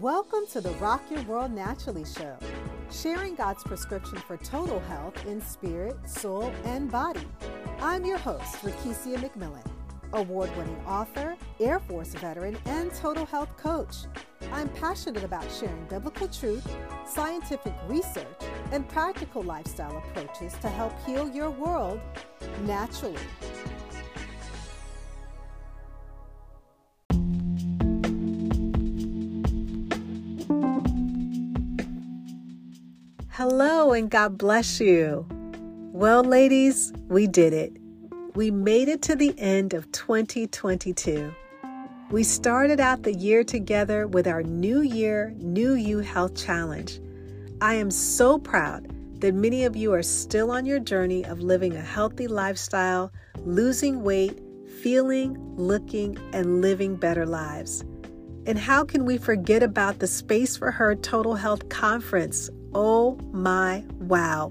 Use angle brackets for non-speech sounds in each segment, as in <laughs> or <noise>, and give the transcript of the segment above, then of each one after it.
Welcome to the Rock Your World Naturally show, sharing God's prescription for total health in spirit, soul, and body. I'm your host, Rakesia McMillan, award winning author, Air Force veteran, and total health coach. I'm passionate about sharing biblical truth, scientific research, and practical lifestyle approaches to help heal your world naturally. Hello, and God bless you. Well, ladies, we did it. We made it to the end of 2022. We started out the year together with our New Year, New You Health Challenge. I am so proud that many of you are still on your journey of living a healthy lifestyle, losing weight, feeling, looking, and living better lives. And how can we forget about the Space for Her Total Health Conference Oh my wow,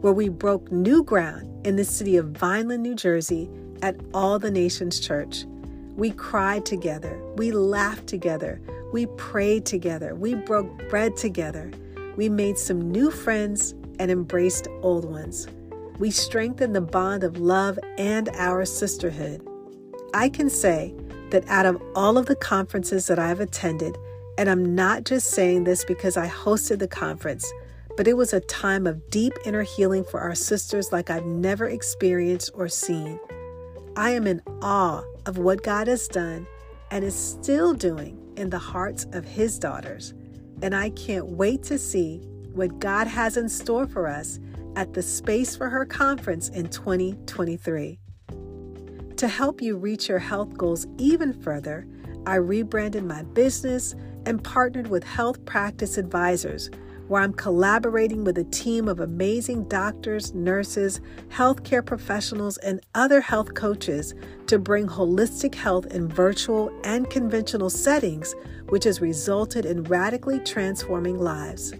where we broke new ground in the city of Vineland, New Jersey at All the Nations Church. We cried together, we laughed together, we prayed together, we broke bread together, we made some new friends and embraced old ones. We strengthened the bond of love and our sisterhood. I can say that out of all of the conferences that I've attended, and I'm not just saying this because I hosted the conference, but it was a time of deep inner healing for our sisters like I've never experienced or seen. I am in awe of what God has done and is still doing in the hearts of His daughters. And I can't wait to see what God has in store for us at the Space for Her conference in 2023. To help you reach your health goals even further, I rebranded my business and partnered with Health Practice Advisors, where I'm collaborating with a team of amazing doctors, nurses, healthcare professionals, and other health coaches to bring holistic health in virtual and conventional settings, which has resulted in radically transforming lives.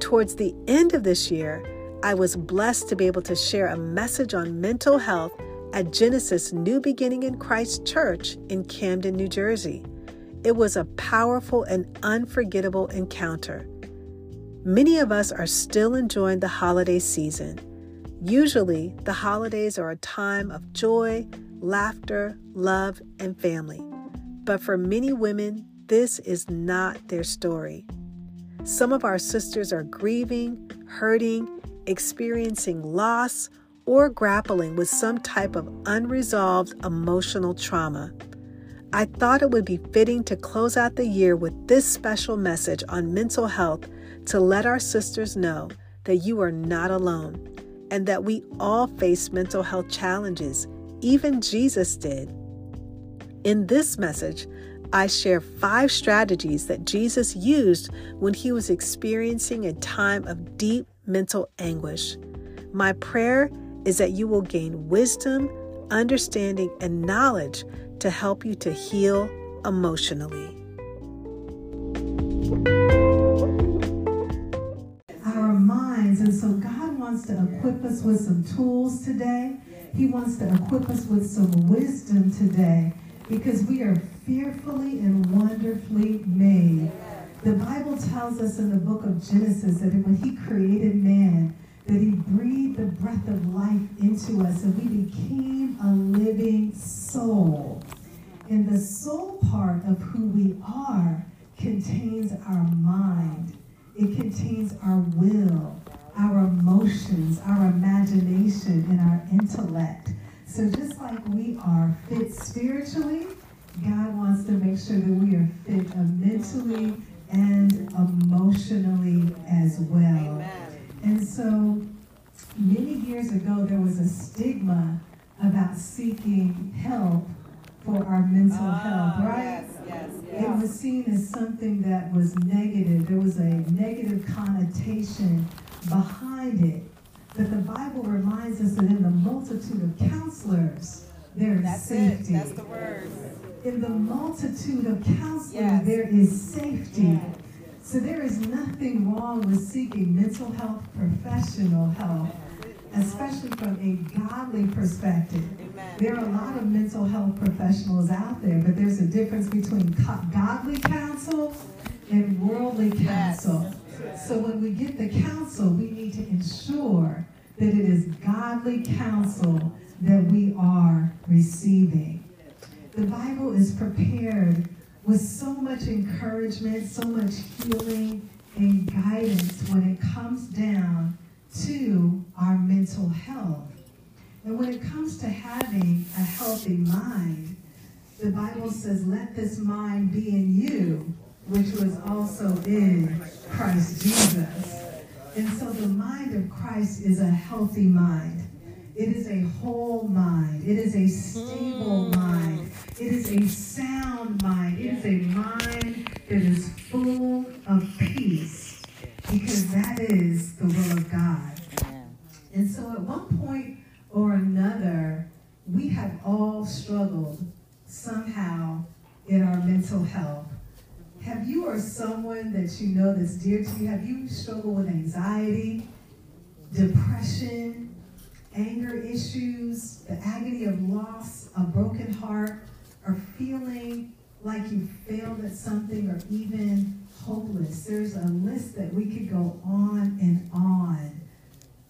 Towards the end of this year, I was blessed to be able to share a message on mental health at Genesis New Beginning in Christ Church in Camden, New Jersey. It was a powerful and unforgettable encounter. Many of us are still enjoying the holiday season. Usually, the holidays are a time of joy, laughter, love, and family. But for many women, this is not their story. Some of our sisters are grieving, hurting, experiencing loss, or grappling with some type of unresolved emotional trauma. I thought it would be fitting to close out the year with this special message on mental health to let our sisters know that you are not alone and that we all face mental health challenges. Even Jesus did. In this message, I share five strategies that Jesus used when he was experiencing a time of deep mental anguish. My prayer is that you will gain wisdom, understanding, and knowledge to help you to heal emotionally. Our minds, and so God wants to equip us with some tools today. He wants to equip us with some wisdom today because we are fearfully and wonderfully made. The Bible tells us in the book of Genesis that when he created man, that he breathed the breath of life into us and we became a living soul. And the soul part of who we are contains our mind. It contains our will, our emotions, our imagination, and our intellect. So just like we are fit spiritually, God wants to make sure that we are fit mentally and emotionally as well. Amen. And so many years ago, there was a stigma about seeking help for our mental oh, health, right? Yes, yes, yes. It was seen as something that was negative. There was a negative connotation behind it. But the Bible reminds us that in the multitude of counselors, there is That's safety. It. That's the word. In the multitude of counselors, yes. there is safety. Yes. So there is nothing wrong with seeking mental health, professional health. Especially from a godly perspective. There are a lot of mental health professionals out there, but there's a difference between godly counsel and worldly counsel. So when we get the counsel, we need to ensure that it is godly counsel that we are receiving. The Bible is prepared with so much encouragement, so much healing and guidance when it comes down to our mental health. And when it comes to having a healthy mind, the Bible says, let this mind be in you, which was also in Christ Jesus. And so the mind of Christ is a healthy mind. It is a whole mind. It is a stable mm. mind. It is a sound mind. It is a mind that is full of peace because that is the will of God. And so at one point or another, we have all struggled somehow in our mental health. Have you or someone that you know that's dear to you, have you struggled with anxiety, depression, anger issues, the agony of loss, a broken heart, or feeling like you failed at something or even hopeless? There's a list that we could go on and on.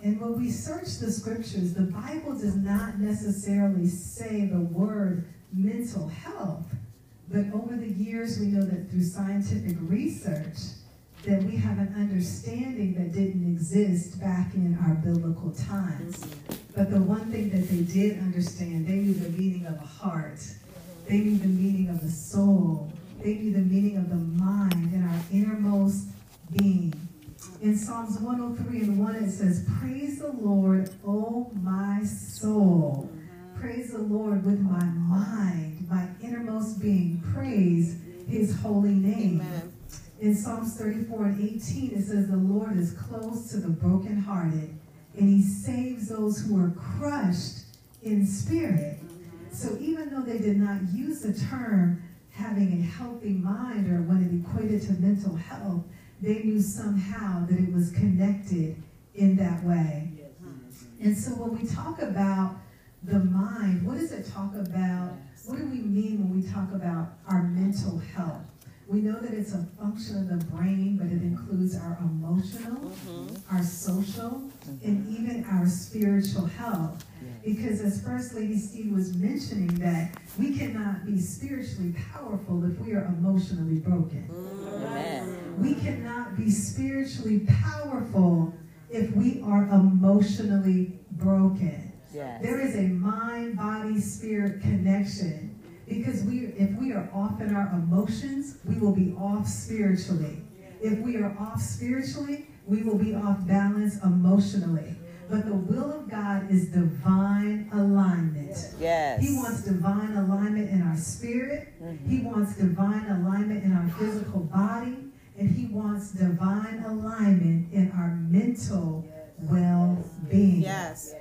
And when we search the scriptures, the Bible does not necessarily say the word mental health. But over the years, we know that through scientific research, that we have an understanding that didn't exist back in our biblical times. But the one thing that they did understand, they knew the meaning of a heart. They knew the meaning of the soul. They knew the meaning of the mind and our innermost being. In Psalms 103 and 1, it says, Praise the Lord, O my soul. Praise the Lord with my mind, my innermost being. Praise his holy name. Amen. In Psalms 34 and 18, it says, The Lord is close to the brokenhearted, and he saves those who are crushed in spirit. So even though they did not use the term having a healthy mind or when it equated to mental health, they knew somehow that it was connected in that way. And so when we talk about the mind, what does it talk about? What do we mean when we talk about our mental health? We know that it's a function of the brain, but it includes our emotional, mm-hmm. our social, mm-hmm. and even our spiritual health. Because as First Lady Steve was mentioning that we cannot be spiritually powerful if we are emotionally broken. Mm-hmm. We cannot be spiritually powerful if we are emotionally broken. Yes. There is a mind, body, spirit connection. Because we, if we are off in our emotions, we will be off spiritually. If we are off spiritually, we will be off balance emotionally. But the will of God is divine alignment. Yes. He wants divine alignment in our spirit. Mm-hmm. He wants divine alignment in our physical body. And he wants divine alignment in our mental well-being. Yes.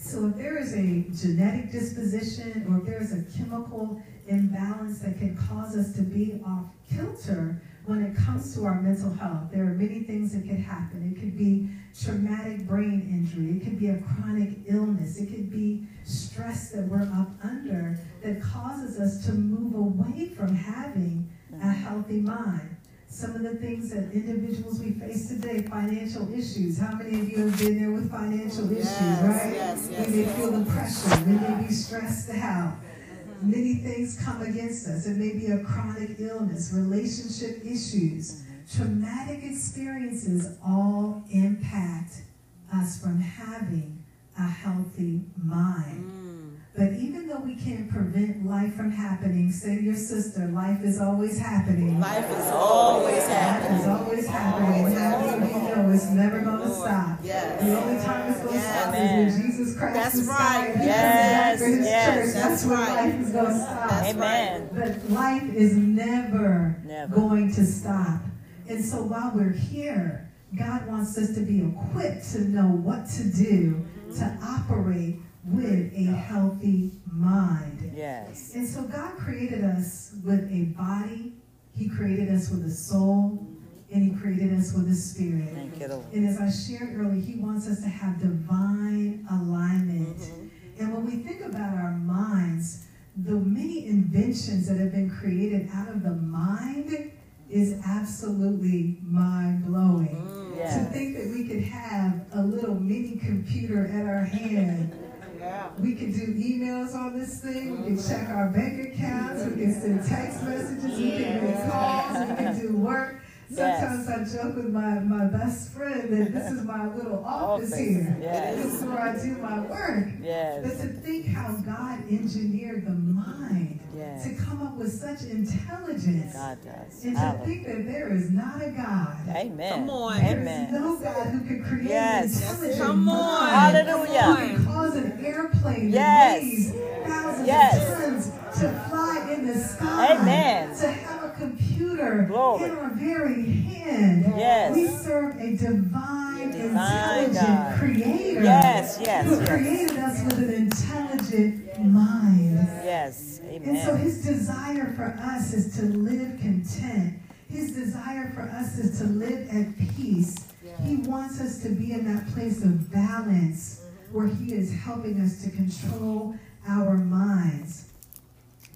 So if there is a genetic disposition or if there is a chemical imbalance that can cause us to be off kilter when it comes to our mental health, there are many things that could happen. It could be traumatic brain injury. It could be a chronic illness. It could be stress that we're up under that causes us to move away from having a mm-hmm. healthy mind some of the things that individuals we face today, financial issues. How many of you have been there with financial issues, yes, right? Yes, yes, we may feel the pressure. We may be stressed out. Many things come against us. It may be a chronic illness, relationship issues, traumatic experiences all impact us from having a healthy mind. But even though we can't prevent life from happening, say to your sister, life is always happening. Life is always happening. Life is always happening. Always happening. You know it's never going to stop. Yes. The only time it's going to yes. stop is when Jesus Christ That's is right. He yes. for his yes. church. That's, That's when right. life is going to stop. That's Amen. But life is never, never going to stop. And so while we're here, God wants us to be equipped to know what to do to operate with a healthy mind. Yes. And so God created us with a body, He created us with a soul, and He created us with a spirit. Thank you, Lord. And as I shared earlier, He wants us to have divine alignment. Mm-hmm. And when we think about our minds, the many inventions that have been created out of the mind is absolutely mind blowing. Mm, to Yes. think that we could have a little mini computer at our hand. We can do emails on this thing. We can check our bank accounts. We can send text messages. We can make calls. We can do work. Sometimes I joke with my, my best friend that this is my little office Office, here. yes. This is where I do my work. But Yes. to think how God engineered the mind Yes. to come up with such intelligence. God does. And to Hallelujah. think that there is not a God. Amen. Come on. There is Amen. no God who could create Yes. an intelligent Come on. mind. Hallelujah. Who can cause an airplane Yes. that weighs thousands Yes. of tons to fly in the sky. Amen. To have a computer Glory. in our very hand. Yes. We serve a divine, Intelligent God. creator. Yes, yes, Who yes. created us with an intelligent mind. Yes. Amen. And so his desire for us is to live content. His desire for us is to live at peace. He wants us to be in that place of balance mm-hmm. where he is helping us to control our minds.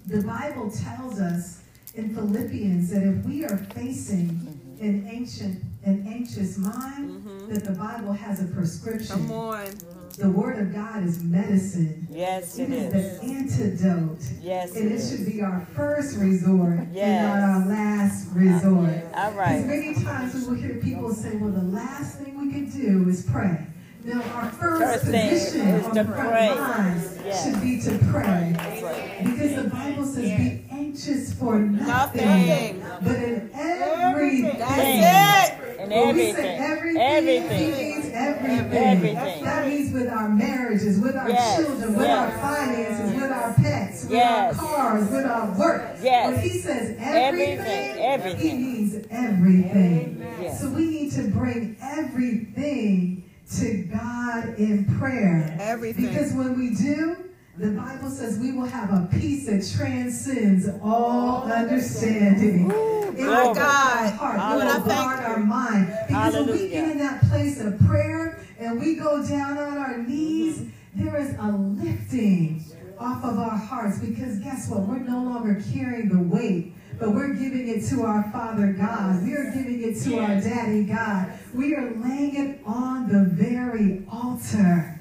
The Bible tells us in Philippians that if we are facing mm-hmm. an ancient an anxious mind, mm-hmm. Mm-hmm. that the Bible has a prescription. Come on. Mm-hmm. The word of God is medicine. Yes, It it is is. the antidote. Yes, And it it should be our first resort Yes. and not our last resort. All Because right. many times we will hear people say, well, the last thing we can do is pray. Now, our first, First position is on to the front pray. lines Yes. should be to pray. That's right. Because the Bible says, be anxious for nothing, Nothing. but in everything. That's it. And When we say everything. everything, Everything. He means everything. Everything. That means with our marriages, with our Yes, children, with yes. our finances, with our pets, with Yes. our cars, with our work. Yes. When he says everything, Everything, everything. he means everything. Yes. So we need to bring everything to God in prayer. Everything. Because when we do, the Bible says we will have a peace that transcends all understanding. It will guard our heart. It will guard our mind. Because when we get in that place of prayer and we go down on our knees, there is a lifting off of our hearts. Because guess what? We're no longer carrying the weight. But we're giving it to our Father God. We are giving it to our Daddy God. We are laying it on the very altar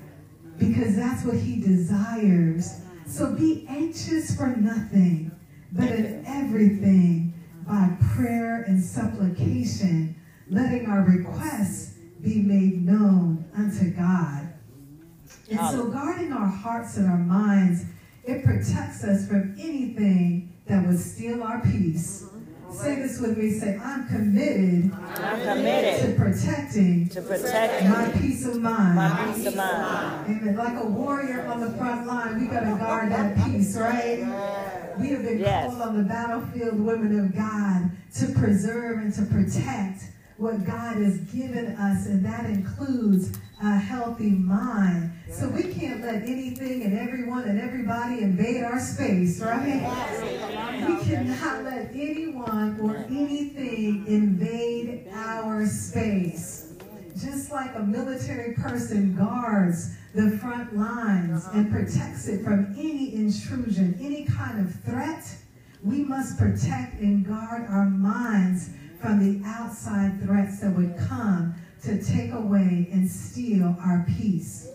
because that's what He desires. So be anxious for nothing, but in everything by prayer and supplication, letting our requests be made known unto God. And so, guarding our hearts and our minds, it protects us from anything that would steal our peace. Say this with me. Say, I'm committed I'm committed to protecting to protect my peace of mind. my peace of mind. Amen. Like a warrior on the front line, we gotta guard that peace, right? We have been Yes. called on the battlefield, women of God, to preserve and to protect what God has given us, and that includes a healthy mind. So we can't let anything and everyone and everybody invade our space, right? We cannot let anyone or anything invade our space. Just like a military person guards the front lines and protects it from any intrusion, any kind of threat, we must protect and guard our minds from the outside threats that would come to take away and steal our peace.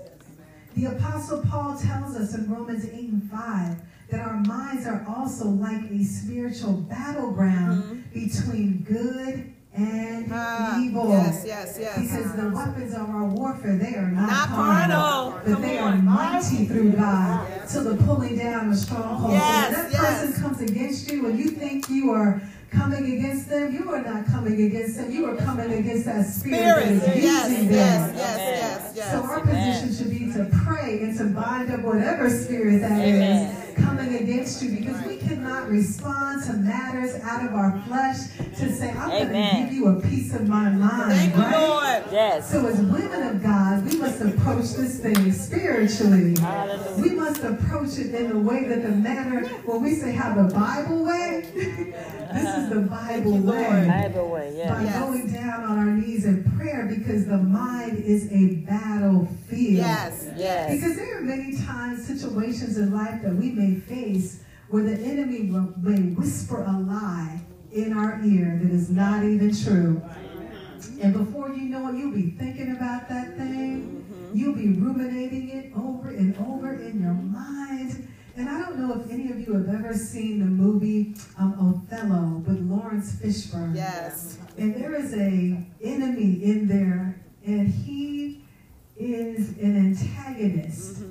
The Apostle Paul tells us in Romans 8 and 5 that our minds are also like a spiritual battleground between good and Ah, evil. yes, yes, yes. Because the weapons of our warfare, they are not, Not carnal, carnal. but Come they on. are mighty through God to the pulling down of strongholds. Yes, when that yes. person comes against you and you think you are coming against them, you are not coming against them. You are coming against that spirit, Spirit. that is Yes, using yes, them. yes, yes, yes. So our Amen. position should be to pray and to bind up whatever spirit that is Amen. Coming against against you because we cannot respond to matters out of our flesh to say, I'm going to give you a piece of my mind. Thank you. Lord. Yes. So as women of God, we must approach this thing spiritually. Hallelujah. We must approach it in the way that the matter, when we say have the Bible way, <laughs> this is the Bible you, way. Bible way, By yeah. Yes. going down on our knees in prayer because the mind is a battlefield. Yes. Yes. Because there are many times, situations in life that we may face where the enemy will, may whisper a lie in our ear that is not even true. And before you know it, you'll be thinking about that thing. You'll be ruminating it over and over in your mind. And I don't know if any of you have ever seen the movie um, Othello with Laurence Fishburne. Yes. And there is a enemy in there, and he is an antagonist.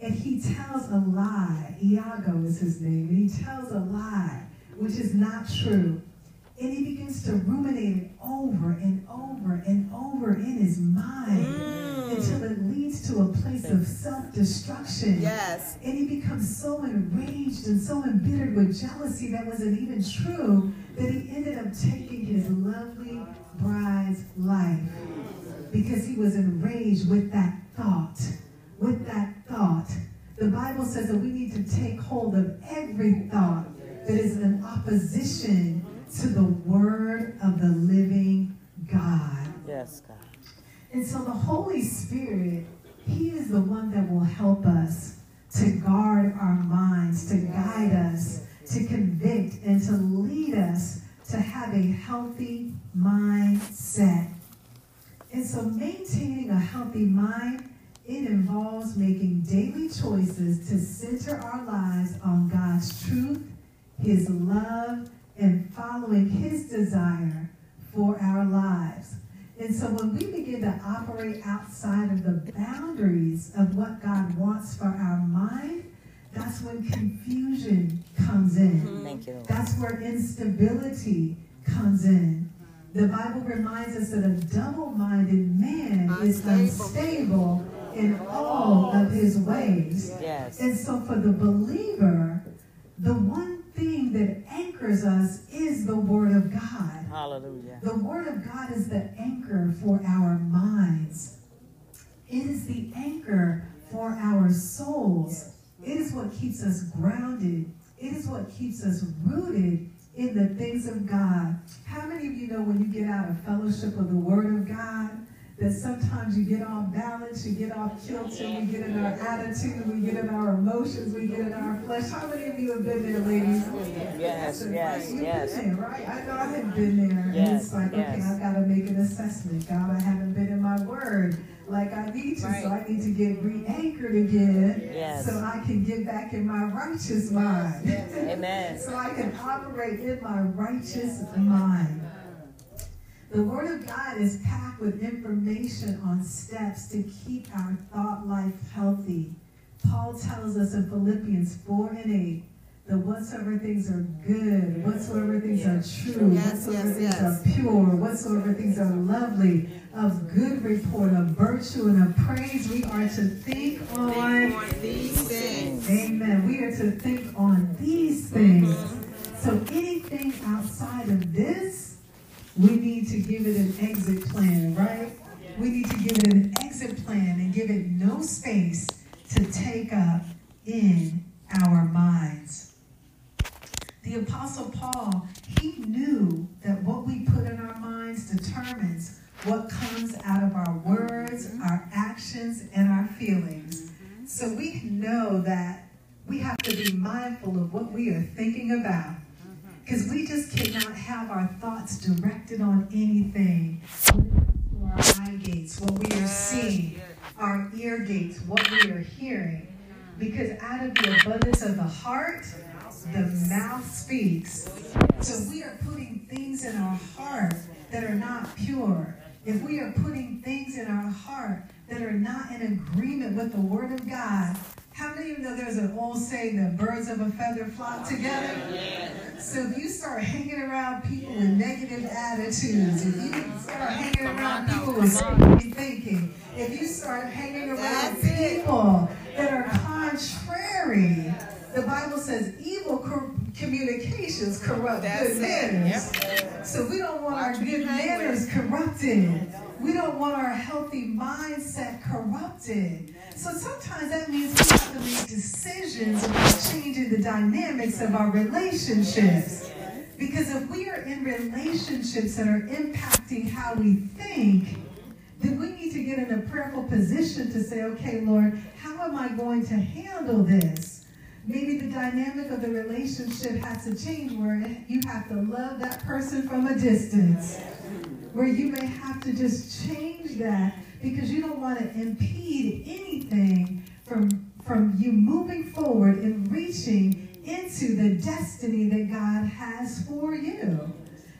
And he tells a lie. Iago is his name. And he tells a lie, which is not true. And he begins to ruminate it over and over and over in his mind mm. until it leads to a place of self-destruction. Yes. And he becomes so enraged and so embittered with jealousy that wasn't even true that he ended up taking his lovely bride's life because he was enraged with that thought. With that thought. The Bible says that we need to take hold of every thought that is in opposition to the word of the living God. Yes, God. And so the Holy Spirit, He is the one that will help us to guard our minds, to guide us, to convict, and to lead us to have a healthy mindset. And so maintaining a healthy mind, it involves making daily choices to center our lives on God's truth, His love, and following His desire for our lives. And so when we begin to operate outside of the boundaries of what God wants for our mind, that's when confusion comes in. Mm-hmm. Thank you, That's where instability comes in. The Bible reminds us that a double-minded man is Unstable. In all of his ways. Yes. And so for the believer, the one thing that anchors us is the Word of God. Hallelujah. The Word of God is the anchor for our minds. It is the anchor for our souls. It is what keeps us grounded. It is what keeps us rooted in the things of God. How many of you know when you get out of fellowship of the Word of God, that sometimes you get off balance, you get off kilter, we get in our attitude, we get in our emotions, we get in our flesh. How many of you have been there, ladies? Yes, yes, You've yes. there, right? I know I have been there. and Yes, it's like, okay. I've got to make an assessment. God, I haven't been in my word like I need to, so I need to get re-anchored again Yes. so I can get back in my righteous mind. Amen. <laughs> so I can operate in my righteous mind. The Word of God is packed with information on steps to keep our thought life healthy. Paul tells us in Philippians 4 and 8 that whatsoever things are good, whatsoever things are true, Yes, whatsoever yes, things yes. are pure, whatsoever things are lovely, of good report, of virtue, and of praise, we are to think on On these things. Amen. We are to think on these things. Mm-hmm. So anything outside of this, we need to give it an exit plan, right? We need to give it an exit plan and give it no space to take up in our minds. The Apostle Paul, he knew that what we put in our minds determines what comes out of our words, our actions, and our feelings. So we know that we have to be mindful of what we are thinking about. Because we just cannot have our thoughts directed on anything. When it comes to our eye gates, what we are seeing, our ear gates, what we are hearing. Because out of the abundance of the heart, the mouth speaks. So we are putting things in our heart that are not pure. If we are putting things in our heart that are not in agreement with the Word of God, how many of you know there's an old saying that birds of a feather flock together? So if you start hanging around people with negative attitudes, if you start hanging around people with sloppy thinking, if you start hanging around people that are contrary, The Bible says evil co- communications corrupt That's good manners. Yep. So we don't want our Watch good manners corrupted. We don't want our healthy mindset corrupted. So sometimes that means we have to make decisions about changing the dynamics of our relationships. Because if we are in relationships that are impacting how we think, then we need to get in a prayerful position to say, okay, Lord, how am I going to handle this? Maybe the dynamic of the relationship has to change where you have to love that person from a distance. Where you may have to just change that because you don't want to impede anything from, from you moving forward and reaching into the destiny that God has for you.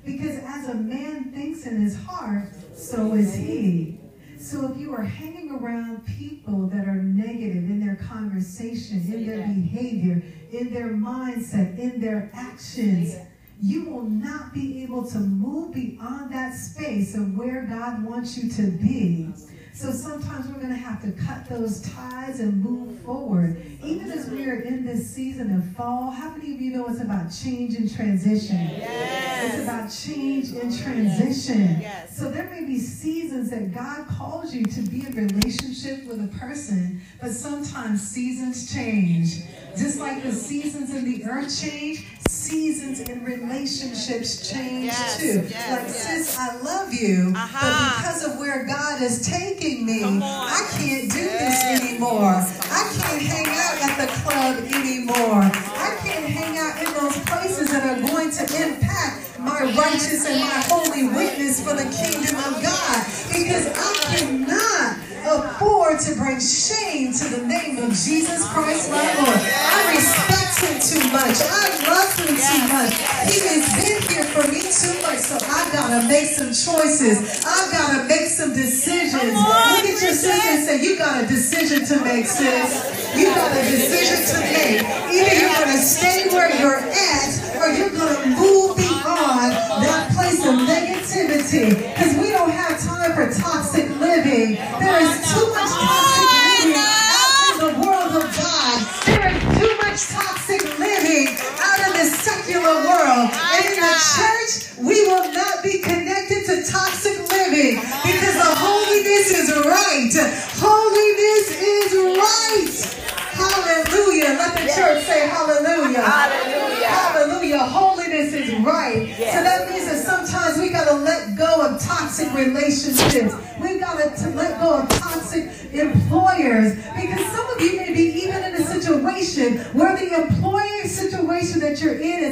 Because as a man thinks in his heart, so is he. So if you are hanging around people that are negative in their conversation, in their behavior, in their mindset, in their actions, you will not be able to move beyond that space of where God wants you to be. So sometimes we're going to have to cut those ties and move forward. Even as we are in this season of fall, how many of you know it's about change and transition? It's about change and transition. Yes. So there may be seasons that God calls you to be in relationship with a person, but sometimes seasons change. Just like the seasons in the earth change, seasons in relationships change Yes, too. yes, like, yes. sis, I love you, Uh-huh. but because of where God is taking me, I can't do Yes. this anymore. I can't hang out at the club anymore. I can't hang out in those places that are going to impact my righteous and my holy witness for the kingdom of God. Because I cannot afford to bring shame to the name of Jesus Christ, my Lord. I respect him too much. I love him too much. He has been here for me too much, so I gotta make some choices. I gotta make some decisions. Look at your sister and say, you got a decision to make, sis. You got a decision to make. Either you're gonna stay where you're at, or you're gonna move beyond that place of negativity. Because we don't have time for toxic living. There is too much toxic living out in the world of God. There is too much toxic living out in the secular world. And in the church, we will not be connected to toxic living because the holiness is right. Holiness is right. Hallelujah. Let the church say hallelujah. Hallelujah. Hallelujah. Holiness is right. So that means that sometimes we got to let go of toxic relationships. We got to let go of toxic employers because some of you may be even in a situation where the employer situation that you're in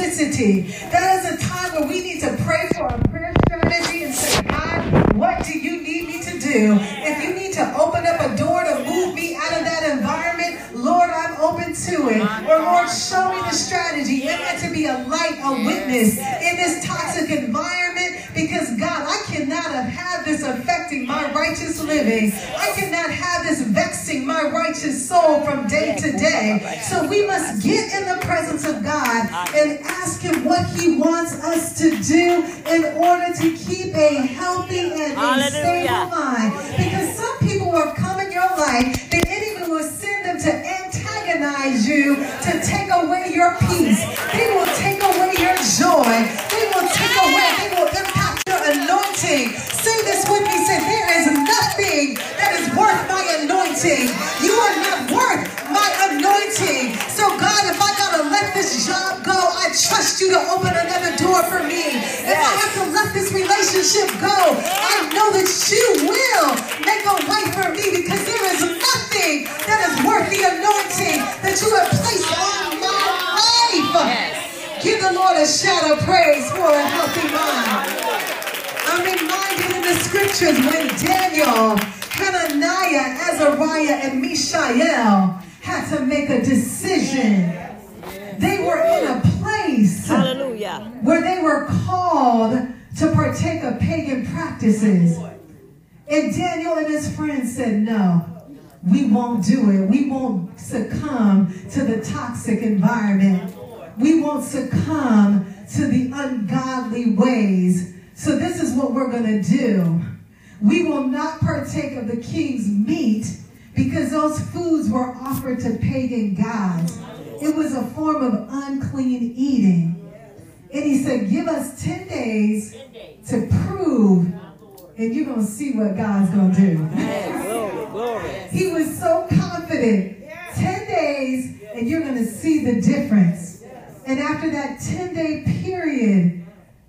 toxicity. That is a time where we need to pray for a prayer strategy and say, God, what do you need me to do? If you need to open up a door to move me out of that environment, Lord, I'm open to it. Or Lord, show me the strategy. Am I to be a light, a witness in this toxic environment? Because God, I cannot have had this affecting my righteous living. I cannot have righteous soul from day to day. So we must get in the presence of God and ask Him what He wants us to do in order to keep a healthy and a stable mind. Because some people will come in your life, the enemy will send them to antagonize you, to take away your peace. They will take away your joy. They will take away, they will impact your anointing. Say this with me. Worth my anointing. You are not worth my anointing. So God, if I gotta let this job go, I trust you to open another door for me. If I have to let this relationship go, I know that you will make a way for me because there is nothing that is worth the anointing that you have placed on my life. Give the Lord a shout of praise for a healthy mind. I'm reminded in the scriptures when Daniel, Hananiah, Azariah, and Mishael had to make a decision. They were in a place Hallelujah. where they were called to partake of pagan practices. And Daniel and his friends said, No, we won't do it. We won't succumb to the toxic environment. We won't succumb to the ungodly ways. So, this is what we're going to do. We will not partake of the king's meat because those foods were offered to pagan gods. It was a form of unclean eating. And he said, Give us 10 days to prove, and you're going to see what God's going to do. He was so confident. 10 days, and you're going to see the difference. And after that 10 day period,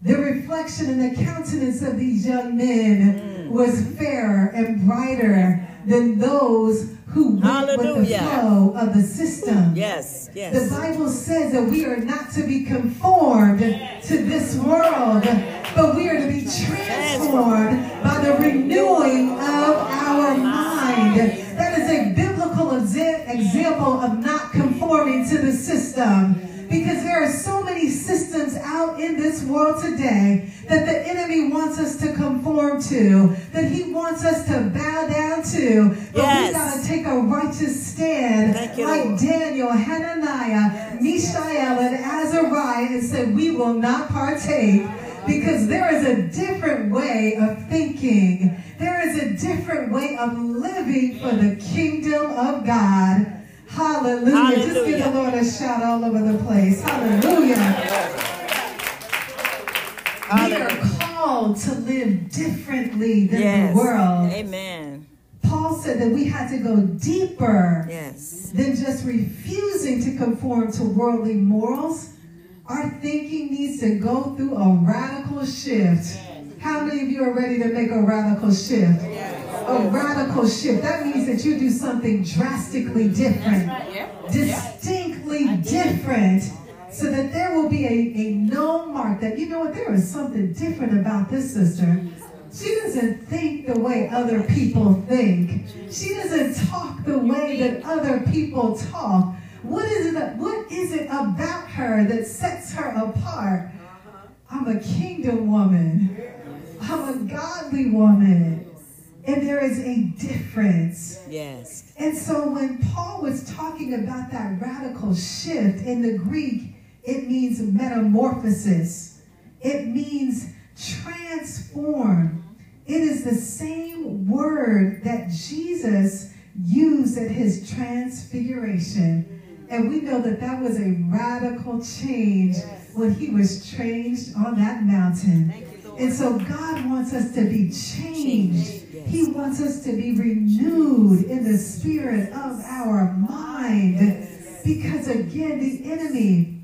the reflection in the countenance of these young men mm. was fairer and brighter than those who went with the flow of the system. Yes, yes. The. Bible says that we are not to be conformed to this world, but we are to be transformed by the renewing of our mind. That is a biblical exa- example of not conforming to the system. Because there are so many systems out in this world today that the enemy wants us to conform to, that he wants us to bow down to. But we Yes. gotta take a righteous stand like Daniel, Hananiah, Mishael, and Azariah and said, We will not partake because there is a different way of thinking. There is a different way of living for the kingdom of God. Hallelujah. Just give the Lord a shout all over the place. Hallelujah. We are called to live differently than Yes. the world. Amen. Paul said that we had to go deeper Yes. than just refusing to conform to worldly morals. Our thinking needs to go through a radical shift. How many of you are ready to make a radical shift? A radical shift. That means that you do something drastically different, distinctly different, so that there will be a, a known mark that, you know what, there is something different about this sister. She doesn't think the way other people think. She doesn't talk the way that other people talk. What is it? What is it about her that sets her apart? I'm a kingdom woman. I'm a godly woman. And there is a difference. Yes. And so when Paul was talking about that radical shift in the Greek, it means metamorphosis. It means transform. It is the same word that Jesus used at his transfiguration. And we know that that was a radical change when he was changed on that mountain. And so God wants us to be changed. He wants us to be renewed in the spirit of our mind. Because again, the enemy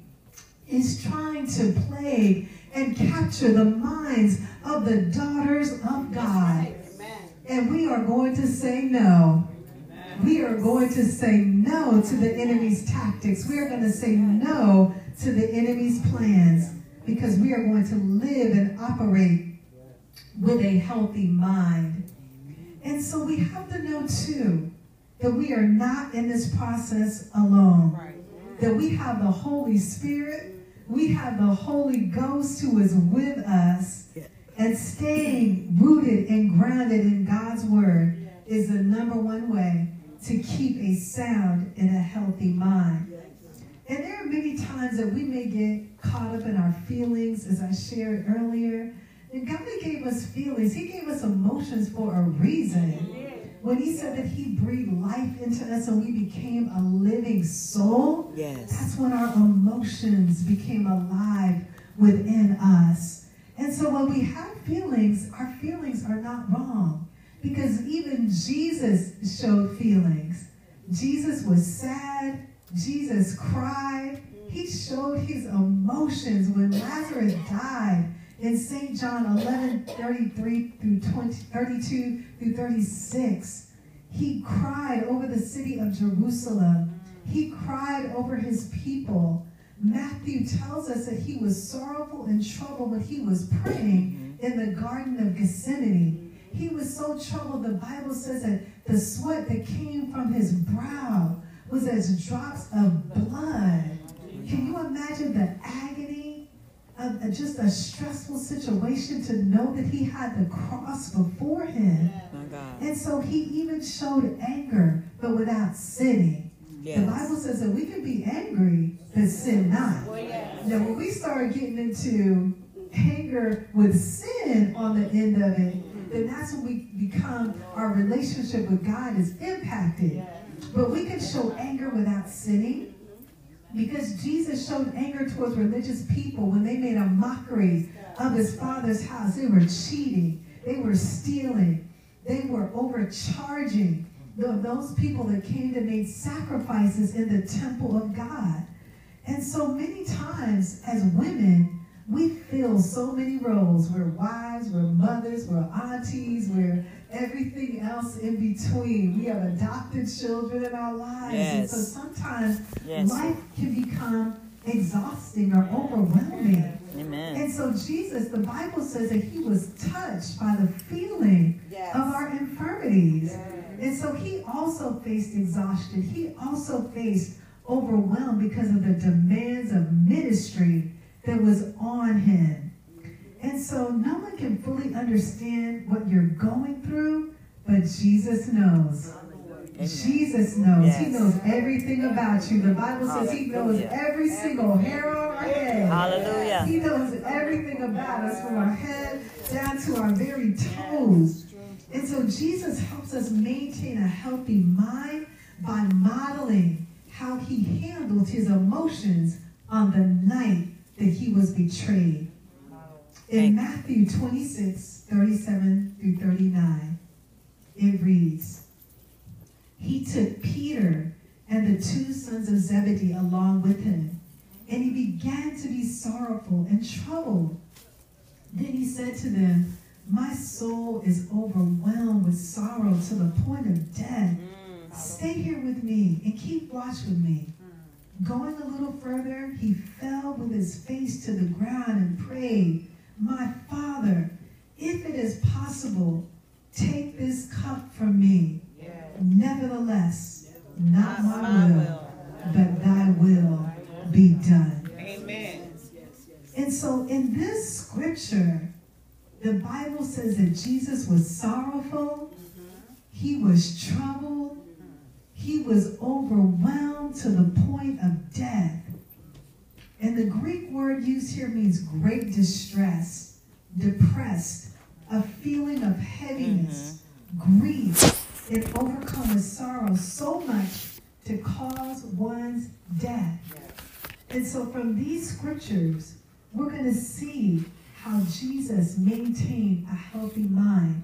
is trying to plague and capture the minds of the daughters of God. And we are going to say no. We are going to say no to the enemy's tactics. We are going to say no to the enemy's plans because we are going to live and operate with a healthy mind. And so we have to know too that we are not in this process alone. That we have the Holy Spirit, we have the Holy Ghost who is with us, and staying rooted and grounded in God's Word is the number one way to keep a sound and a healthy mind. And there are many times that we may get caught up in our feelings, as I shared earlier. And God gave us feelings. He gave us emotions for a reason. When he said that he breathed life into us and we became a living soul, Yes. that's when our emotions became alive within us. And so when we have feelings, our feelings are not wrong. Because even Jesus showed feelings. Jesus was sad. Jesus cried. He showed his emotions when Lazarus died in St. John 11, 33 through 20, 32 through 36. He cried over the city of Jerusalem. He cried over his people. Matthew tells us that he was sorrowful and troubled when he was praying in the Garden of Gethsemane. He was so troubled, the Bible says that the sweat that came from his brow was as drops of blood. Can you imagine the agony of just a stressful situation to know that he had the cross before him? And so he even showed anger, but without sinning. The Bible says that we can be angry, but sin not. Oh, now, when we start getting into anger with sin on the end of it, then that's when we become, our relationship with God is impacted. But we can show anger without sinning. Because Jesus showed anger towards religious people when they made a mockery of his father's house. They were cheating, they were stealing, they were overcharging those people that came to make sacrifices in the temple of God. And so many times as women, we fill so many roles. We're wives, we're mothers, we're aunties, we're everything else in between. We have adopted children in our lives. Yes. And so sometimes Yes. life can become exhausting or overwhelming. Amen. And so Jesus, the Bible says that he was touched by the feeling Yes. of our infirmities. And so he also faced exhaustion. He also faced overwhelmed because of the demands of ministry that was on him. And so no one can fully understand what you're going through, but Jesus knows. Jesus knows. He knows everything about you. The Bible says he knows every single hair on our head. Hallelujah. He knows everything about us from our head down to our very toes. And so Jesus helps us maintain a healthy mind by modeling how he handled his emotions on the night that he was betrayed. In Matthew 26, 37 through 39, it reads, He took Peter and the two sons of Zebedee along with him, and he began to be sorrowful and troubled. Then he said to them, My soul is overwhelmed with sorrow to the point of death. Mm. Stay here with me and keep watch with me. Mm. Going a little further, he fell with his face to the ground and prayed, My Father, if it is possible, take this cup from me. Nevertheless, not my will, but thy will be done. Amen. And so in this scripture, the Bible says that Jesus was sorrowful, he was troubled, he was overwhelmed to the point of death. And the Greek word used here means great distress, depressed, a feeling of heaviness, mm-hmm. grief, and overcome with sorrow so much to cause one's death. And so from these scriptures, we're going to see how Jesus maintained a healthy mind.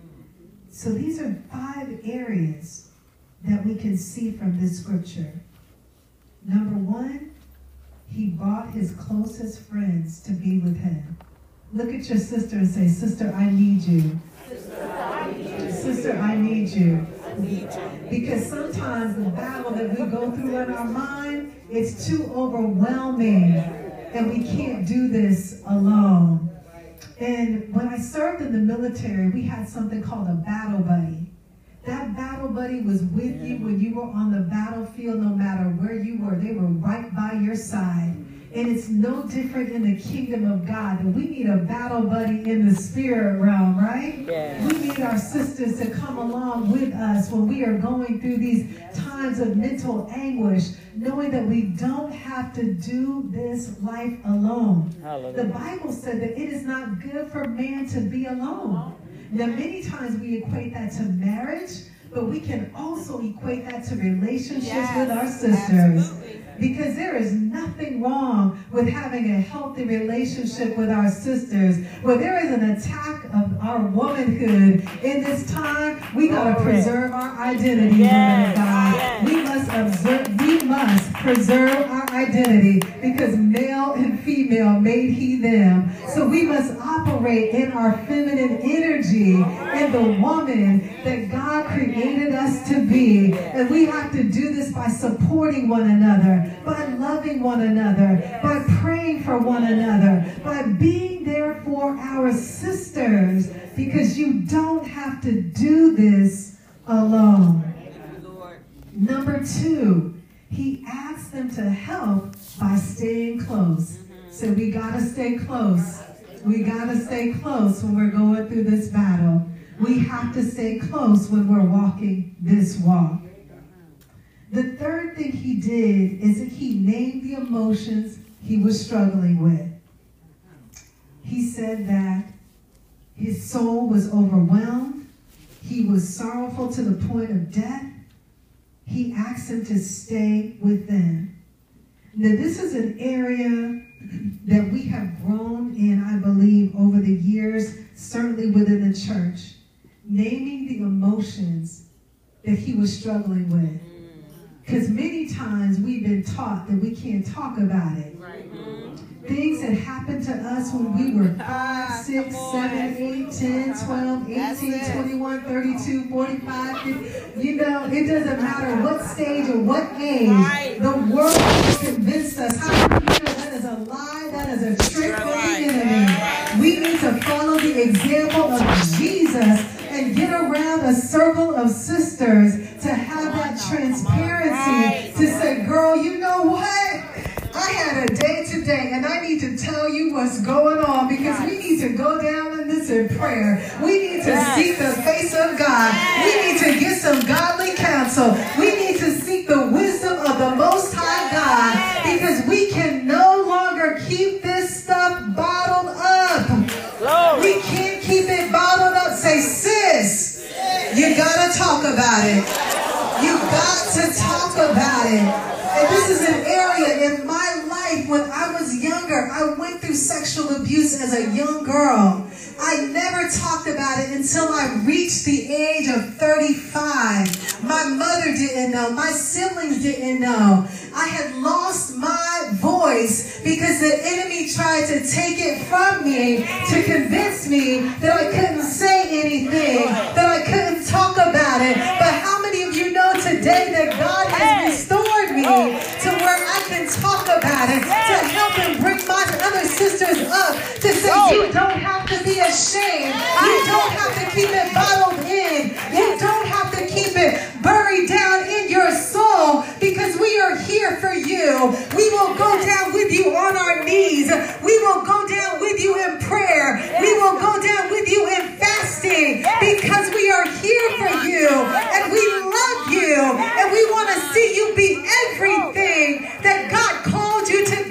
So these are five areas that we can see from this scripture. Number one, he brought his closest friends to be with him. Look at your sister and say, Sister, I need you. Sister, I need you. Because sometimes the battle that we go through in our mind is too overwhelming and we can't do this alone. And when I served in the military, we had something called a battle buddy. That battle buddy was with you when you were on the battlefield, no matter where you were. They were right by your side. And it's no different in the kingdom of God that we need a battle buddy in the spirit realm, right? Yes. We need our sisters to come along with us when we are going through these times of mental anguish, knowing that we don't have to do this life alone. The Bible said that it is not good for man to be alone. Now, many times we equate that to marriage, but we can also equate that to relationships Yes, with our sisters. absolutely. Because there is nothing wrong with having a healthy relationship with our sisters. Where there is an attack of our womanhood in this time, we gotta Glory. preserve our identity, Yes, God. yes. We must observe, we must preserve our identity because male and female made he them. So we must operate in our feminine energy and the woman that God created us to be. And we have to do this by supporting one another, by loving one another, by praying for one another, by being there for our sisters because you don't have to do this alone. Number two, he asks them to help by staying close. Mm-hmm. So we gotta stay close. We gotta stay close when we're going through this battle. We have to stay close when we're walking this walk. The third thing he did is that he named the emotions he was struggling with. He said that his soul was overwhelmed, he was sorrowful to the point of death, he asked him to stay within. Now, this is an area that we have grown in, I believe, over the years, certainly within the church, naming the emotions that he was struggling with. Mm. Because many times we've been taught that we can't talk about it. Mm-hmm. Things that happened to us when we were <laughs> 5, 6, 7, 8, 10, 12, 18, 21, 32, 45, 50. You know, it doesn't matter what stage or what age. The world has convinced us. How do you know that is a lie? That is a trick from the enemy. We need to follow the example of Jesus and get around a circle of sisters to have that transparency to say, girl, you know what? I had a day today and I need to tell you what's going on because we need to go down in this in prayer. We need to seek the face of God. We need to get some godly counsel. We need to seek the wisdom of the Most High God because we can no longer keep this stuff bottled up. We can't keep it bottled up. Say, sis, you gotta talk about it. You got to talk about it. And this is an area in my life when I was younger. I went through sexual abuse as a young girl. I never talked about it until I reached the age of 35. My mother didn't know. My siblings didn't know. I had lost my voice because the enemy tried to take it from me to convince me that I couldn't say anything, that I couldn't talk about it. But how many know today that God has restored me oh. to where I can talk about it, to help and bring my other sisters up, to say you don't have to be ashamed. You don't have to keep it bottled in. You don't have to keep it buried down in your soul because we are here for you. We will go down with you on our knees. We will go down with you in prayer. We will go down with you in because we are here for you and we love you and we want to see you be everything that God called you to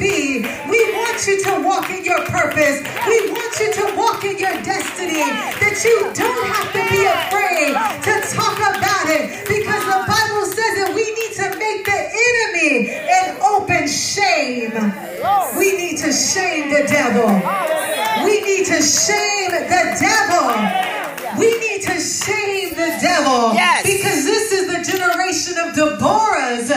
want you to walk in your purpose. We want you to walk in your destiny. That you don't have to be afraid to talk about it because the Bible says that we need to make the enemy an open shame. We need to shame the devil. We need to shame the devil. We need to shame the devil Yes. because this is the generation of Deborahs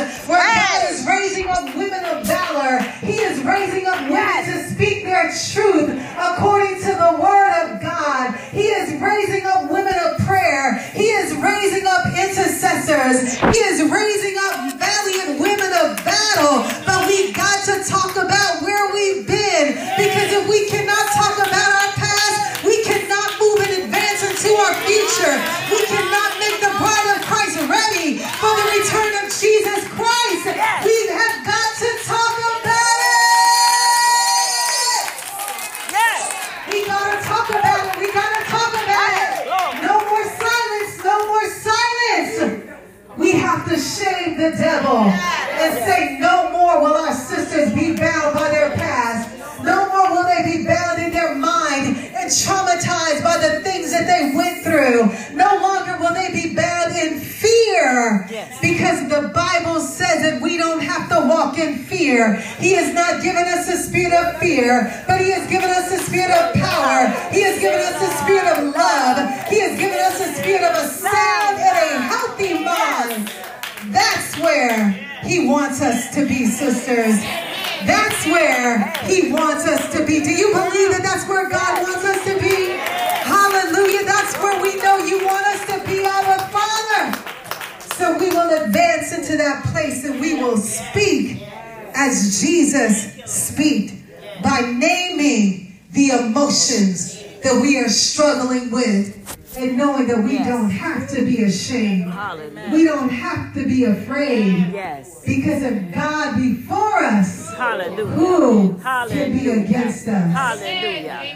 Hallelujah. We don't have to be afraid Yes. because of God before us. Hallelujah. Who can be against us? Hallelujah.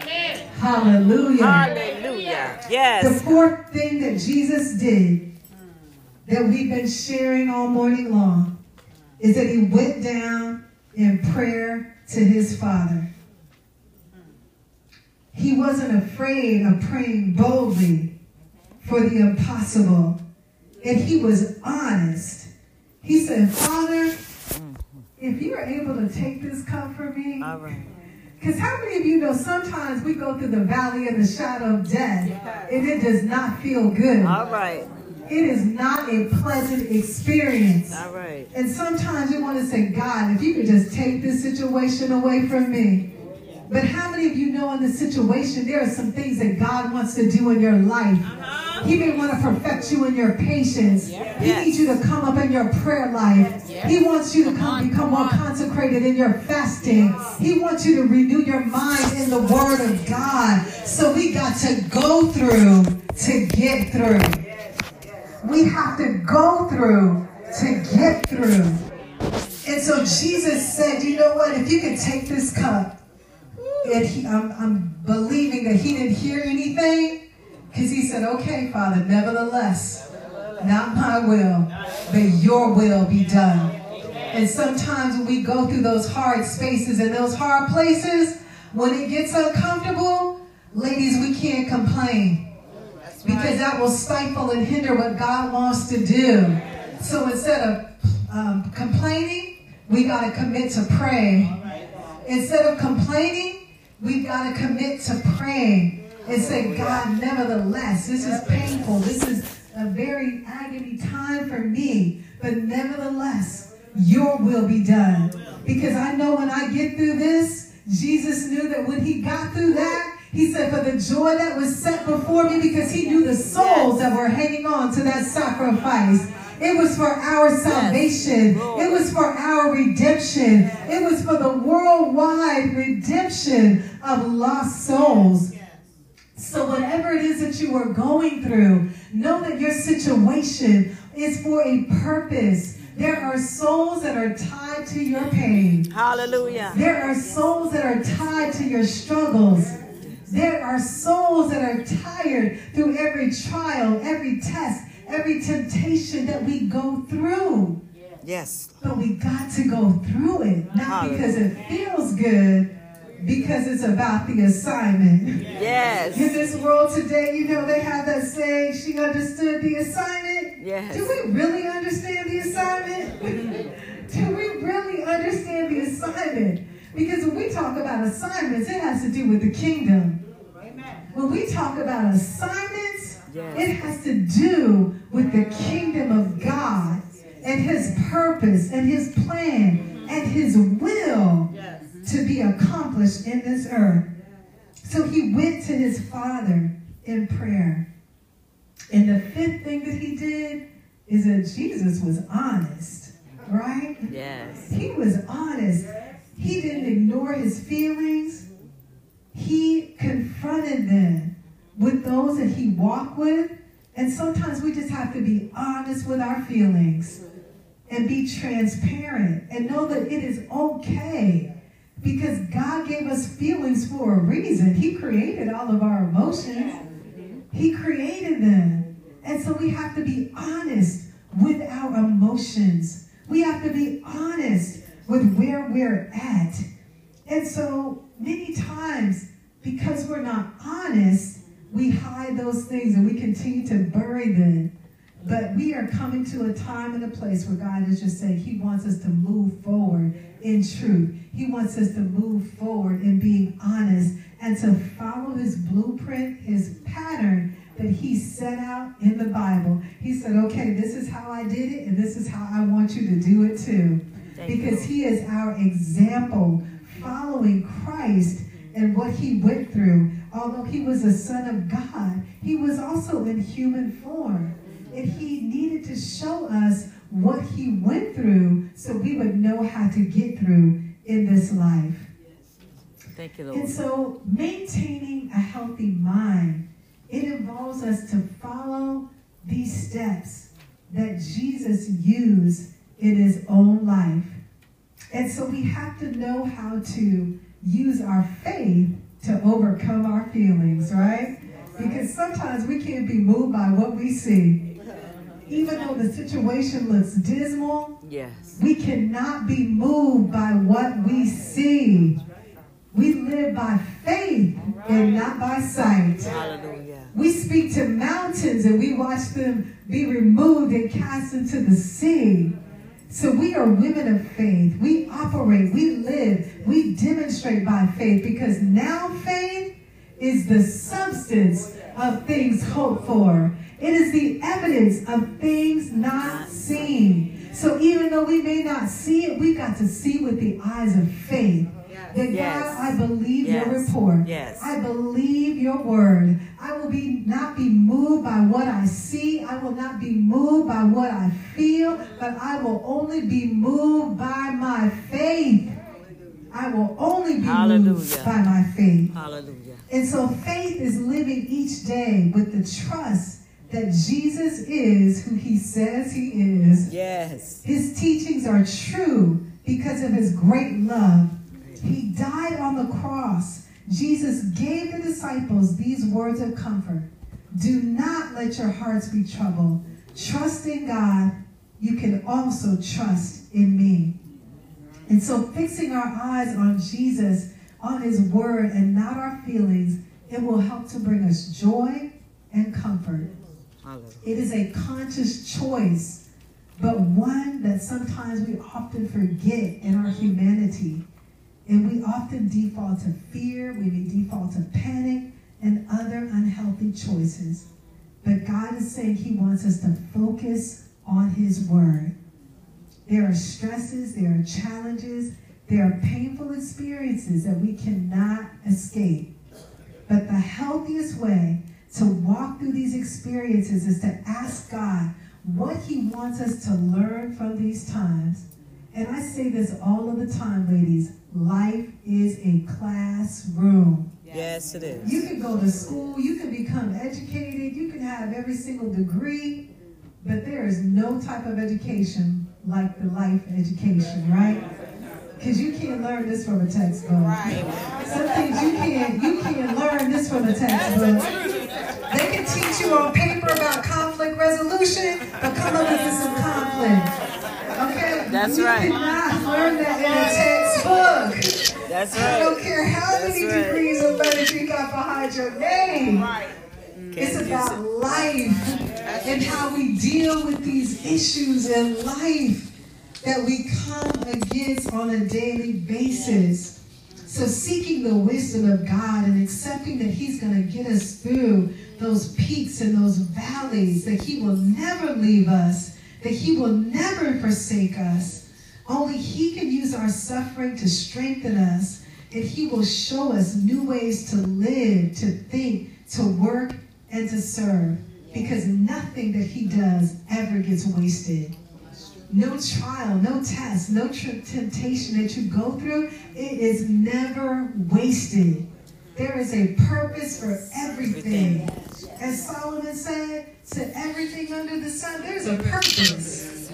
Hallelujah. Hallelujah. Yes. The fourth thing that Jesus did that we've been sharing all morning long is that he went down in prayer to his Father. He wasn't afraid of praying boldly for the impossible. And he was honest. He said, Father, mm-hmm. if you're able to take this cup from me, because how many of you know sometimes we go through the valley of the shadow of death and it does not feel good? All right. It is not a pleasant experience. All right. And sometimes you want to say, God, if you could just take this situation away from me. But how many of you know in this situation, there are some things that God wants to do in your life? He may want to perfect you in your patience. He Yes. needs you to come up in your prayer life. He wants you to come become more consecrated in your fasting. He wants you to renew your mind in the Word of God. So we got to go through to get through. We have to go through to get through. And so Jesus said, you know what? If you could take this cup, and he, I'm, I'm believing that he didn't hear anything because he said, okay, Father, nevertheless, not my will, but your will be done. And sometimes when we go through those hard spaces and those hard places, when it gets uncomfortable, ladies, we can't complain because that will stifle and hinder what God wants to do. So instead of um, complaining, we got to commit to pray. Instead of complaining, we got to commit to praying and say, God, nevertheless, this is painful. This is a very agony time for me. But nevertheless, your will be done. Because I know when I get through this, Jesus knew that when he got through that, he said, for the joy that was set before me, because he knew the souls that were hanging on to that sacrifice. It was for our salvation. It was for our redemption. It was for the worldwide redemption of lost souls. So whatever it is that you are going through, know that your situation is for a purpose. There are souls that are tied to your pain. Hallelujah. There are souls that are tied to your struggles. There are souls that are tired through every trial, every test, every temptation that we go through. Yes. But we got to go through it, not because it feels good, because it's about the assignment. Yes. In this world today, you know, they have that saying, she understood the assignment. Yes. Do we really understand the assignment? <laughs> Do we really understand the assignment? Because when we talk about assignments, it has to do with the kingdom. When we talk about assignments, Yes. it has to do with the kingdom of God and his purpose and his plan and his will to be accomplished in this earth. So he went to his father in prayer. And the fifth thing that he did is that Jesus was honest, right? Yes. He was honest. He didn't ignore his feelings. He confronted them with those that he walked with. And sometimes we just have to be honest with our feelings and be transparent and know that it is okay because God gave us feelings for a reason. He created all of our emotions, He created them. And so we have to be honest with our emotions. We have to be honest with where we're at. And so many times, because we're not honest, we hide those things and we continue to bury them. But we are coming to a time and a place where God is just saying He wants us to move forward in truth. He wants us to move forward in being honest and to follow His blueprint, His pattern that He set out in the Bible. He said, okay, this is how I did it, and this is how I want you to do it too. Because. He is our example, following Christ and what He went through. Although He was a Son of God, He was also in human form. And he needed to show us what he went through so we would know how to get through in this life. Thank you, Lord. And so maintaining a healthy mind, it involves us to follow these steps that Jesus used in his own life. And so we have to know how to use our faith to overcome our feelings, right? Because sometimes we can't be moved by what we see. Even though the situation looks dismal, Yes. we cannot be moved by what we see. We live by faith and not by sight. Hallelujah. We speak to mountains and we watch them be removed and cast into the sea. So we are women of faith. We operate, we live, we demonstrate by faith because now faith is the substance of things hoped for. It is the evidence of things not seen. So even though we may not see it, we got to see with the eyes of faith. That Yes. God, I believe your report. Yes. I believe your word. I will be not be moved by what I see. I will not be moved by what I feel, but I will only be moved by my faith. I will only be moved Hallelujah. by my faith. Hallelujah. And so faith is living each day with the trust that Jesus is who he says he is. Yes. His teachings are true because of his great love. He died on the cross. Jesus gave the disciples these words of comfort. Do not let your hearts be troubled. Trust in God. You can also trust in me. And so fixing our eyes on Jesus, on his word, and not our feelings, it will help to bring us joy and comfort. It is a conscious choice, but one that sometimes we often forget in our humanity. And we often default to fear, we may default to panic, and other unhealthy choices. But God is saying He wants us to focus on His Word. There are stresses, there are challenges, there are painful experiences that we cannot escape. But the healthiest way to walk through these experiences is to ask God what He wants us to learn from these times. And I say this all of the time, ladies life is a classroom. Yes, it is. You can go to school, you can become educated, you can have every single degree, but there is no type of education like the life education, right? Because you can't learn this from a textbook. Some things you can't you can't learn this from a textbook. They can teach you on paper about conflict resolution, but come up with some conflict. That's you right. learn that in a textbook. That's right. I don't care how That's many right. degrees of letters you got behind your name. Right. It's Can't about life and how we deal with these issues in life that we come against on a daily basis. So, seeking the wisdom of God and accepting that He's going to get us through those peaks and those valleys, that He will never leave us, that He will never forsake us. Only He can use our suffering to strengthen us, and He will show us new ways to live, to think, to work, and to serve. Because nothing that He does ever gets wasted. No trial, no test, no temptation that you go through, it is never wasted. There is a purpose for everything. As Solomon said, to everything under the sun, there's a purpose.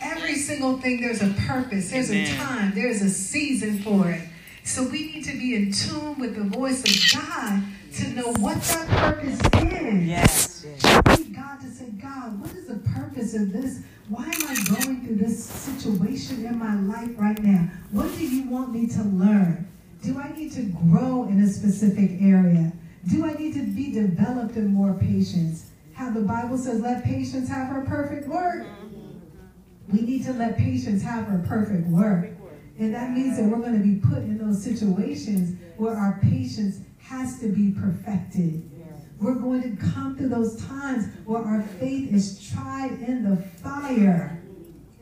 Every single thing, there's a purpose. There's a time. There's a season for it. So we need to be in tune with the voice of God to know what that purpose is Yes. yes. need God to say, God, what is the purpose of this? Why am I going through this situation in my life right now? What do you want me to learn? Do I need to grow in a specific area? Do I need to be developed in more patience? How the Bible says, let patience have her perfect work. Mm-hmm. We need to let patience have her perfect work. And that means that we're going to be put in those situations where our patience has to be perfected. We're going to come through those times where our faith is tried in the fire.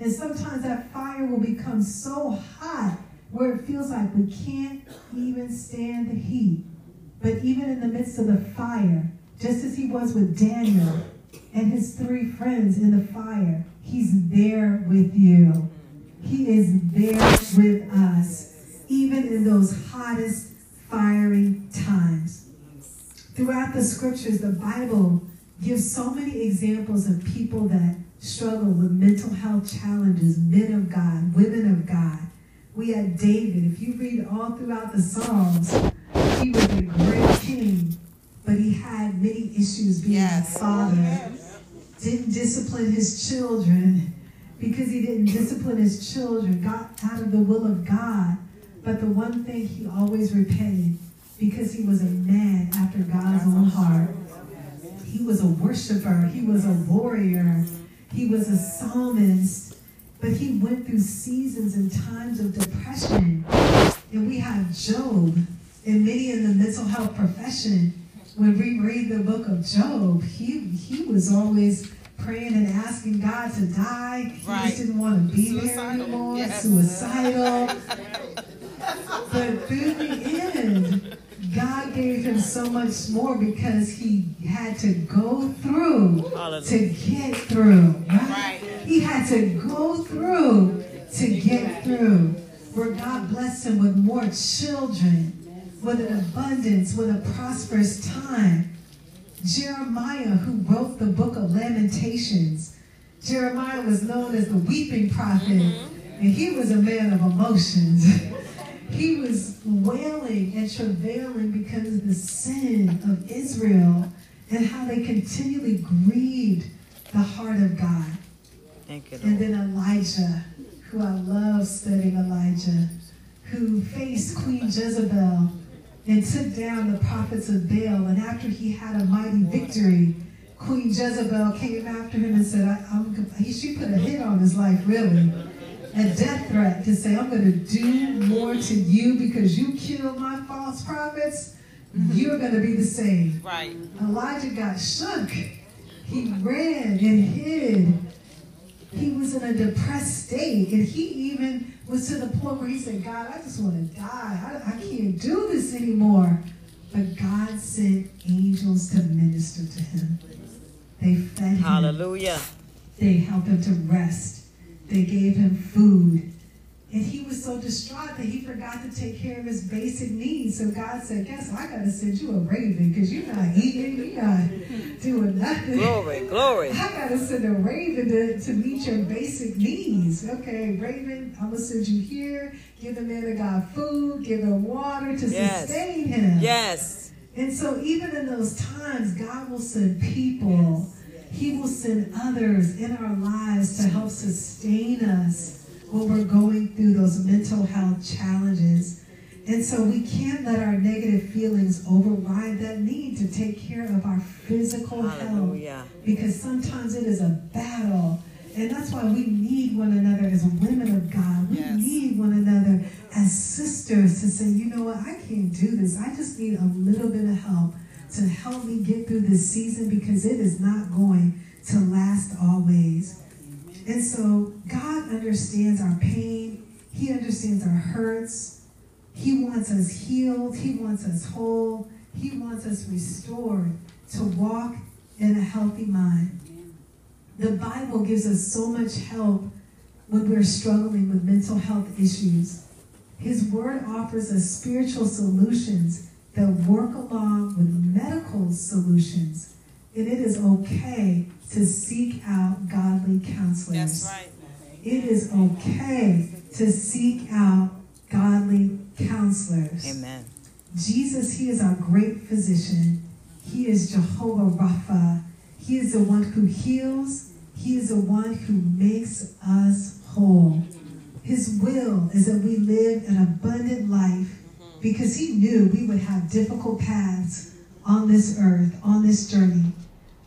And sometimes that fire will become so hot where it feels like we can't even stand the heat. But even in the midst of the fire, just as he was with Daniel and his three friends in the fire, he's there with you. He is there with us, even in those hottest, fiery times. Throughout the scriptures, the Bible gives so many examples of people that struggle with mental health challenges, men of God, women of God. We had David. If you read all throughout the Psalms, he was a great king, but he had many issues being Yes. a father. Didn't discipline his children because he didn't discipline his children, got out of the will of God. But the one thing he always repented because he was a man after God's own heart. he was a worshiper, he was a warrior, he was a psalmist, but he went through seasons and times of depression. And we have Job, and many in the mental health profession, when we read the book of Job, he he was always praying and asking God to die. He Right. just didn't want to be there Suicidal. anymore, Yes. suicidal. <laughs> But through the end, God gave him so much more because he had to go through to get through. Right? Right. He had to go through to get through. Where God blessed him with more children, with an abundance, with a prosperous time. Jeremiah, who wrote the book of Lamentations, Jeremiah was known as the weeping prophet, mm-hmm. and he was a man of emotions. <laughs> he was wailing and travailing because of the sin of Israel and how they continually grieved the heart of God. Thank you, And then Elijah, who I love studying Elijah, who faced Queen Jezebel and took down the prophets of Baal. And after he had a mighty victory, Queen Jezebel came after him and said, I, I'm, he, she put a hit on his life, really. A death threat to say, I'm going to do more to you because you killed my false prophets. Mm-hmm. You're going to be the same. Right. Elijah got shook. He ran and hid. He was in a depressed state. And he even was to the point where he said, God, I just want to die. I, I can't do this anymore. But God sent angels to minister to him. They fed him. Hallelujah. They helped him to rest. They gave him food. And he was so distraught that he forgot to take care of his basic needs. So God said, Guess I got to send you a raven because you're not eating, you're not doing nothing. Glory, glory. I got to send a raven to, to meet your basic needs. Okay, raven, I'm going to send you here. Give the man of God food, give him water to Yes. sustain him. Yes. And so, even in those times, God will send people. He will send others in our lives to help sustain us when we're going through those mental health challenges. And so, we can't let our negative feelings override that need to take care of our physical health Hallelujah. because sometimes it is a battle. And that's why we need one another as women of God. We Yes. need one another as sisters to say, you know what, I can't do this. I just need a little bit of help to help me get through this season because it is not going to last always. And so God understands our pain, He understands our hurts. He wants us healed, He wants us whole, He wants us restored to walk in a healthy mind. The Bible gives us so much help when we're struggling with mental health issues. His word offers us spiritual solutions that work along with medical solutions. And it is okay to seek out godly counselors. That's right. It is okay to seek out godly counselors. Amen. Jesus, He is our great physician. He is Jehovah Rapha. He is the one who heals. He is the one who makes us whole. His will is that we live an abundant life because He knew we would have difficult paths on this earth, on this journey.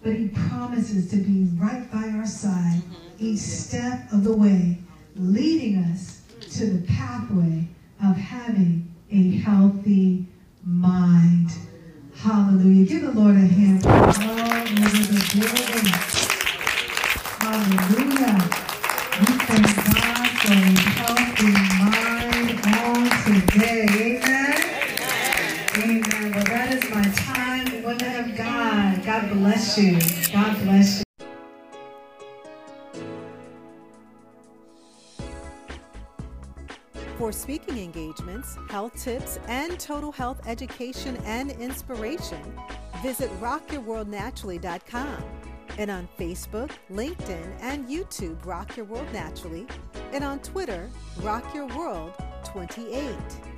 But He promises to be right by our side mm-hmm. each step of the way, leading us to the pathway of having a healthy mind. Hallelujah. Give the Lord a hand. Hallelujah. We thank God for a healthy mind on today. Amen. Amen. Well, that is my time. Women of God, God bless you. God bless you. For speaking engagements, health tips, and total health education and inspiration, visit rockyourworldnaturally.com and on Facebook, LinkedIn, and YouTube, Rock Your World Naturally, and on Twitter, Rock Your World 28.